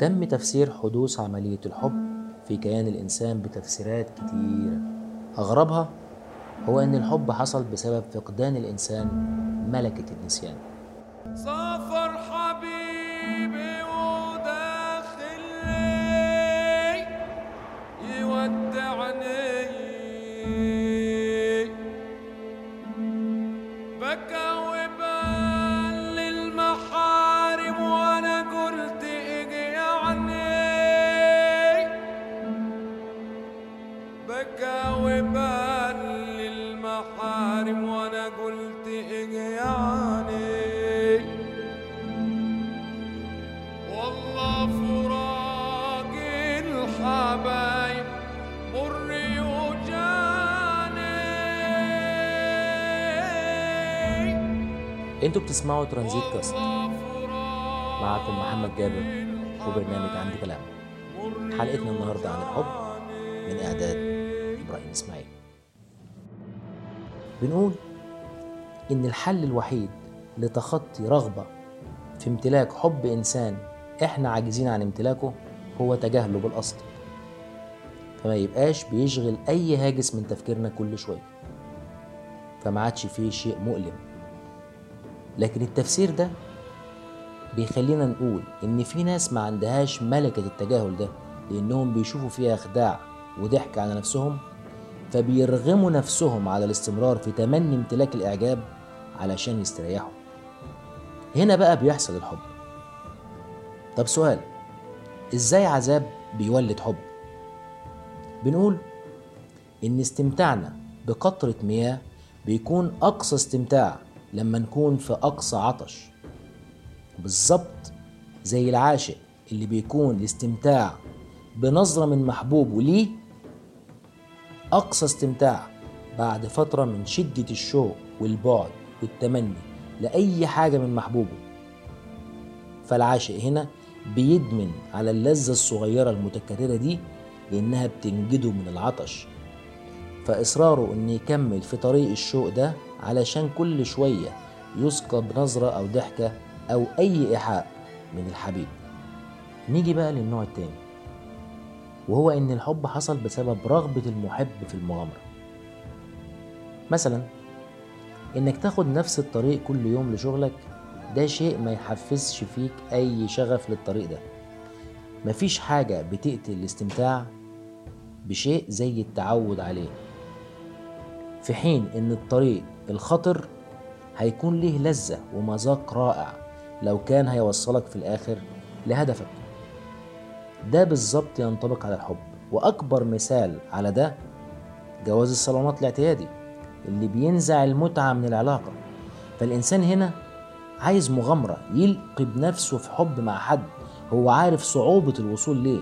تم تفسير حدوث عملية الحب في كيان الإنسان بتفسيرات كتيرة. أغربها هو أن الحب حصل بسبب فقدان الإنسان ملكة النسيان. سافر حبيبي للمحارم وأنا قلت أجي يعني والله فراق الحبايب مر يوجعني أنتوا بتسمعوا ترانزيت كاست. معكم محمد جابر وبرنامج عندي كلام. حلقتنا النهاردة عن الحب من إعداد إبراهيم إسماعيل. بنقول إن الحل الوحيد لتخطي رغبة في امتلاك حب إنسان إحنا عاجزين عن امتلاكه هو تجاهله بالأصل. فما يبقاش بيشغل أي هاجس من تفكيرنا كل شوية. فما عادش فيه شيء مؤلم. لكن التفسير ده بيخلينا نقول إن في ناس ما عندهاش ملكة التجاهل ده لأنهم بيشوفوا فيها خداع وضحك على نفسهم فبيرغموا نفسهم على الاستمرار في تمني امتلاك الإعجاب علشان يستريحوا. هنا بقى بيحصل الحب. طب سؤال إزاي عذاب بيولد حب؟ بنقول إن استمتاعنا بقطرة مياه بيكون أقصى استمتاع لما نكون في أقصى عطش. بالظبط زي العاشق اللي بيكون الاستمتاع بنظرة من محبوبه ليه أقصى استمتاع بعد فترة من شدة الشوق والبعد والتمني لأي حاجة من محبوبه. فالعاشق هنا بيدمن على اللذة الصغيرة المتكررة دي لأنها بتنجده من العطش. فإصراره إنه يكمل في طريق الشوق ده علشان كل شوية يسقى بنظرة أو ضحكة أو أي إيحاء من الحبيب. نيجي بقى للنوع التاني. وهو إن الحب حصل بسبب رغبة المحب في المغامرة. مثلا إنك تاخد نفس الطريق كل يوم لشغلك ده شيء ما يحفزش فيك أي شغف للطريق ده. مفيش حاجة بتقتل الاستمتاع بشيء زي التعود عليه. في حين إن الطريق الخطر هيكون ليه لذة ومذاق رائع لو كان هيوصلك في الآخر لهدفك. ده بالظبط ينطبق على الحب. وأكبر مثال على ده جواز الصالونات الاعتيادي اللي بينزع المتعة من العلاقة. فالإنسان هنا عايز مغامرة يلقي بنفسه في حب مع حد. هو عارف صعوبة الوصول ليه.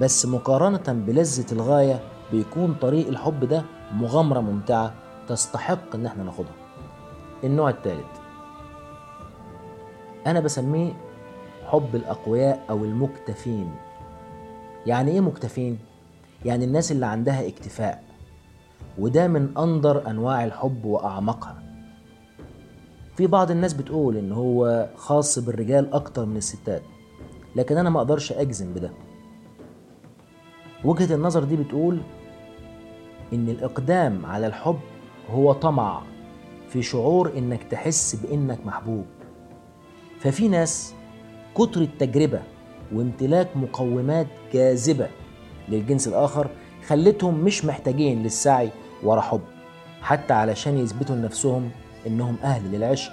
بس مقارنة بلذة الغاية بيكون طريق الحب ده مغامرة ممتعة تستحق إن إحنا ناخدها. النوع الثالث أنا بسميه حب الأقوياء أو المكتفين. يعني إيه مكتفين؟ يعني الناس اللي عندها اكتفاء وده من أندر أنواع الحب وأعمقها. في بعض الناس بتقول إن هو خاص بالرجال أكتر من الستات لكن أنا ما أقدرش أجزم بده. وجهة النظر دي بتقول إن الإقدام على الحب هو طمع في شعور إنك تحس بإنك محبوب. ففي ناس كتر التجربة وامتلاك مقومات جاذبة للجنس الآخر خلتهم مش محتاجين للسعي ورا حب حتى علشان يثبتوا لنفسهم إنهم أهل للعشق.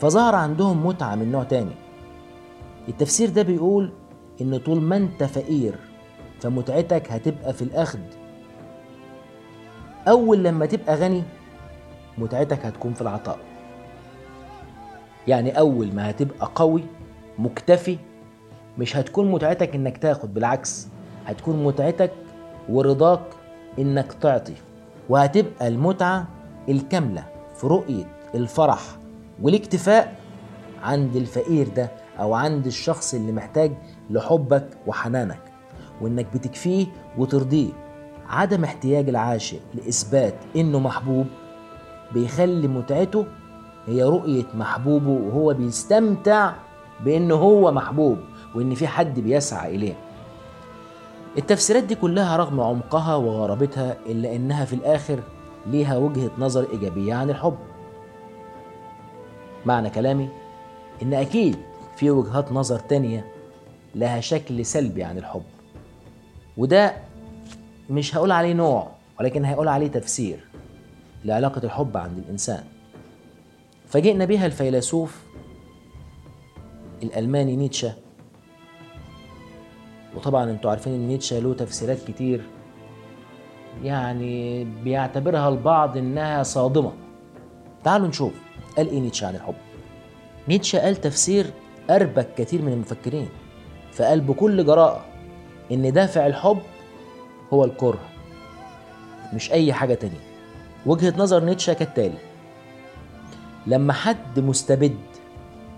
فظهر عندهم متعة من نوع تاني. التفسير ده بيقول إن طول ما أنت فقير فمتعتك هتبقى في الأخذ. أول لما تبقى غني متعتك هتكون في العطاء. يعني أول ما هتبقى قوي مكتفي مش هتكون متعتك إنك تاخد بالعكس هتكون متعتك ورضاك إنك تعطي. وهتبقى المتعة الكاملة في رؤية الفرح والاكتفاء عند الفقير ده أو عند الشخص اللي محتاج لحبك وحنانك. وإنك بتكفيه وترضيه. عدم احتياج العاشق لإثبات إنه محبوب بيخلي متعته هي رؤية محبوبه وهو بيستمتع بإنه هو محبوب. وإن في حد بيسعى إليه. التفسيرات دي كلها رغم عمقها وغرابتها إلا إنها في الآخر ليها وجهة نظر إيجابية عن الحب. معنى كلامي إن أكيد في وجهات نظر تانية لها شكل سلبي عن الحب. وده مش هقول عليه نوع ولكن هقول عليه تفسير لعلاقة الحب عند الإنسان. فجئنا بها الفيلسوف الألماني نيتشه وطبعا أنتوا عارفين إن نيتشه له تفسيرات كتير يعني بيعتبرها البعض إنها صادمة. تعالوا نشوف قال إيه نيتشه عن الحب؟ نيتشه قال تفسير أربك كتير من المفكرين فقال بكل جراءة إن دافع الحب هو الكره مش أي حاجة تانية. وجهة نظر نيتشه كالتالي لما حد مستبد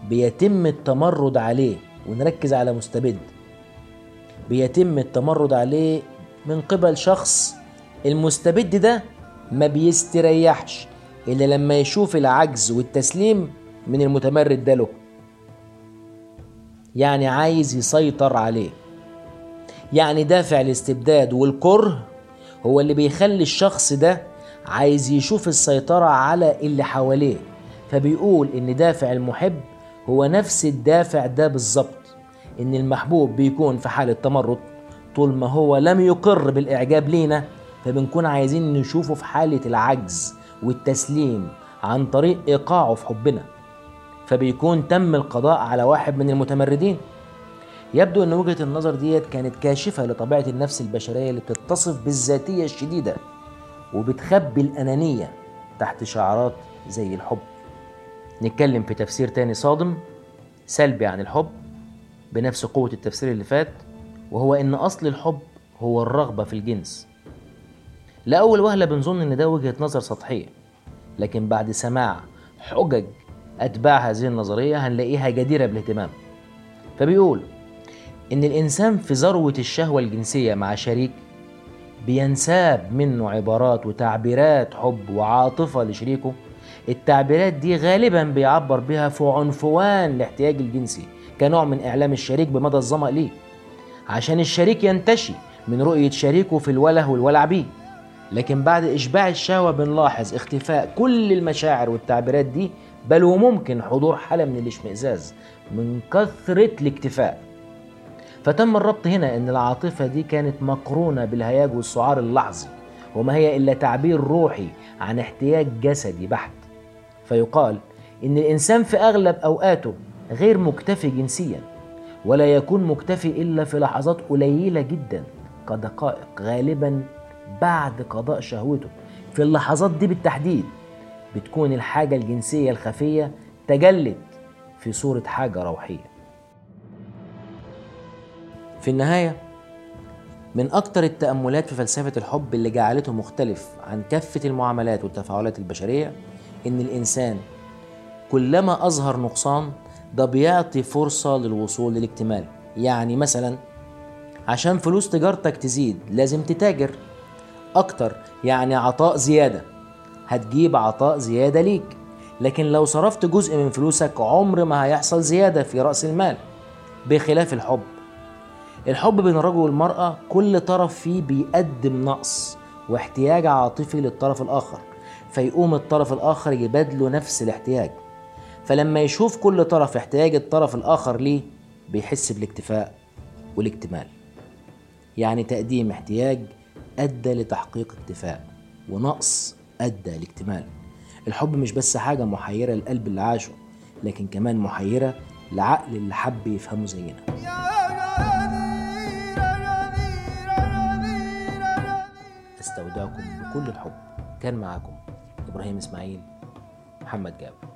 بيتم التمرد عليه ونركز على مستبد بيتم التمرد عليه من قبل شخص المستبد ده ما بيستريحش إلا لما يشوف العجز والتسليم من المتمرد ده له. يعني عايز يسيطر عليه. يعني دافع الاستبداد والكره هو اللي بيخلي الشخص ده عايز يشوف السيطرة على اللي حواليه. فبيقول إن دافع المحب هو نفس الدافع ده بالظبط. إن المحبوب بيكون في حالة تمرد طول ما هو لم يقر بالإعجاب لينا فبنكون عايزين نشوفه في حالة العجز والتسليم عن طريق إيقاعه في حبنا. فبيكون تم القضاء على واحد من المتمردين. يبدو إن وجهة النظر ديت كانت كاشفة لطبيعة النفس البشرية اللي بتتصف بالذاتية الشديدة وبتخبي الأنانية تحت شعارات زي الحب. نتكلم في تفسير تاني صادم سلبي عن الحب. بنفس قوة التفسير اللي فات وهو إن أصل الحب هو الرغبة في الجنس. لاول وهلة بنظن إن ده وجهة نظر سطحية لكن بعد سماع حجج اتباع هذه النظرية هنلاقيها جديرة بالاهتمام. فبيقول إن الإنسان في ذروة الشهوة الجنسية مع شريك بينساب منه عبارات وتعبيرات حب وعاطفة لشريكه. التعبيرات دي غالبا بيعبر بها في عنفوان الاحتياج الجنسي. كنوع من إعلام الشريك بمدى الظمأ ليه. عشان الشريك ينتشي من رؤية شريكه في الوله والولع بيه لكن بعد إشباع الشهوة بنلاحظ اختفاء كل المشاعر والتعبيرات دي بل وممكن حضور حالة من الاشمئزاز من كثرة الاكتفاء. فتم الربط هنا إن العاطفة دي كانت مقرونة بالهياج والسعار اللحظي وما هي إلا تعبير روحي عن احتياج جسدي بحت. فيقال إن الإنسان في أغلب أوقاته غير مكتفي جنسيا ولا يكون مكتفي إلا في لحظات قليلة جدا كدقائق غالبا بعد قضاء شهوته. في اللحظات دي بالتحديد بتكون الحاجة الجنسية الخفية تجلت في صورة حاجة روحية. في النهاية من أكتر التأملات في فلسفة الحب اللي جعلته مختلف عن كافة المعاملات والتفاعلات البشرية إن الإنسان كلما أظهر نقصان ده بيعطي فرصة للوصول للاكتمال. يعني مثلا عشان فلوس تجارتك تزيد لازم تتاجر أكتر يعني عطاء زيادة. هتجيب عطاء زيادة ليك. لكن لو صرفت جزء من فلوسك عمر ما هيحصل زيادة في رأس المال بخلاف الحب. الحب بين الرجل والمرأة كل طرف فيه بيقدم نقص واحتياج عاطفي للطرف الآخر. فيقوم الطرف الآخر يبادله نفس الاحتياج. فلما يشوف كل طرف احتياج الطرف الآخر ليه بيحس بالاكتفاء والاكتمال. يعني تقديم احتياج أدى لتحقيق اكتفاء ونقص أدى لاكتمال. الحب مش بس حاجة محيرة للقلب اللي عاشه لكن كمان محيرة لعقل اللي حب يفهمه زينا. أستودعكم بكل الحب. كان معكم إبراهيم إسماعيل محمد جابر.